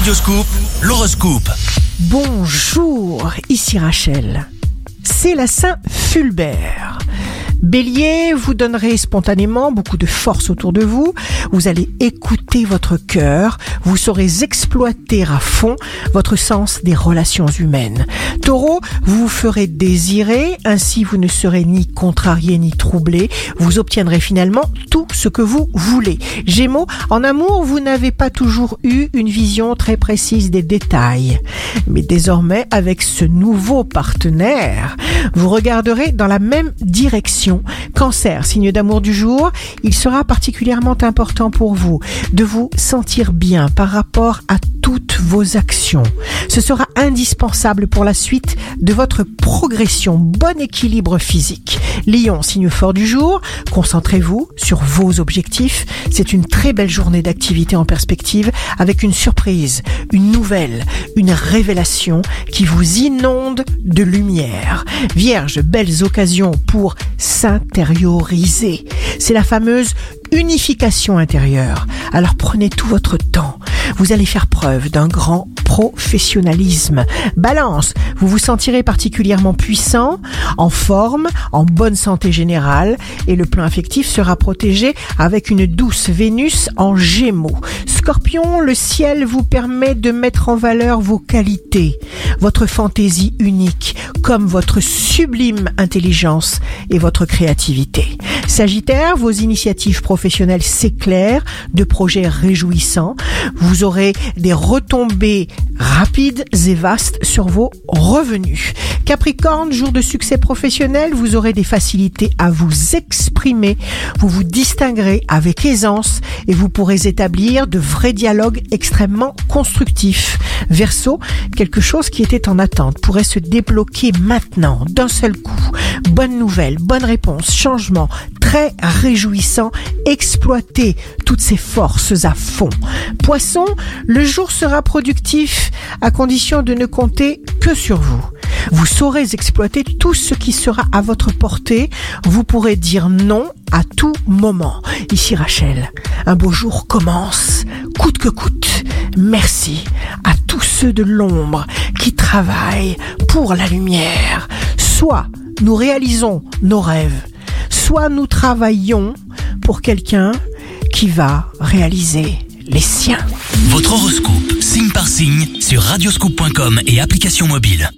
Radioscoop, l'horoscope. Bonjour, ici Rachel. C'est la Saint Fulbert. Bélier, vous donnerez spontanément beaucoup de force autour de vous, vous allez écouter votre cœur, vous saurez exploiter à fond votre sens des relations humaines. Taureau, vous vous ferez désirer, ainsi vous ne serez ni contrarié ni troublé, vous obtiendrez finalement tout ce que vous voulez. Gémeaux, en amour, vous n'avez pas toujours eu une vision très précise des détails. Mais désormais, avec ce nouveau partenaire, vous regarderez dans la même direction Cancer, signe d'amour du jour, il sera particulièrement important pour vous de vous sentir bien par rapport à vos actions. Ce sera indispensable pour la suite de votre progression. Bon équilibre physique. Lion, signe fort du jour, concentrez-vous sur vos objectifs. C'est une très belle journée d'activité en perspective avec une surprise, une nouvelle, une révélation qui vous inonde de lumière. Vierge, belles occasions pour s'intérioriser. C'est la fameuse unification intérieure. Alors prenez tout votre temps. Vous allez faire preuve d'un grand professionnalisme. Balance, vous vous sentirez particulièrement puissant, en forme, en bonne santé générale et le plan affectif sera protégé avec une douce Vénus en gémeaux. Scorpion, le ciel vous permet de mettre en valeur vos qualités, votre fantaisie unique, comme votre sublime intelligence et votre créativité. Sagittaire, vos initiatives professionnelles s'éclairent de projets réjouissants. Vous aurez des retombées rapides et vastes sur vos revenus. Capricorne, jour de succès professionnel, vous aurez des facilités à vous exprimer. Vous vous distinguerez avec aisance et vous pourrez établir de vrais dialogues extrêmement constructifs. Verseau, quelque chose qui était en attente pourrait se débloquer maintenant, d'un seul coup. Bonne nouvelle, bonne réponse, changement, très réjouissant, exploitez toutes ces forces à fond. Poisson, le jour sera productif à condition de ne compter que sur vous. Vous saurez exploiter tout ce qui sera à votre portée. Vous pourrez dire non à tout moment. Ici Rachel, un beau jour commence, coûte que coûte. Merci à tous ceux de l'ombre qui travaillent pour la lumière. Soit nous réalisons nos rêves, soit nous travaillons pour quelqu'un qui va réaliser les siens. Votre horoscope, signe par signe, sur radioscoop.com et application mobile.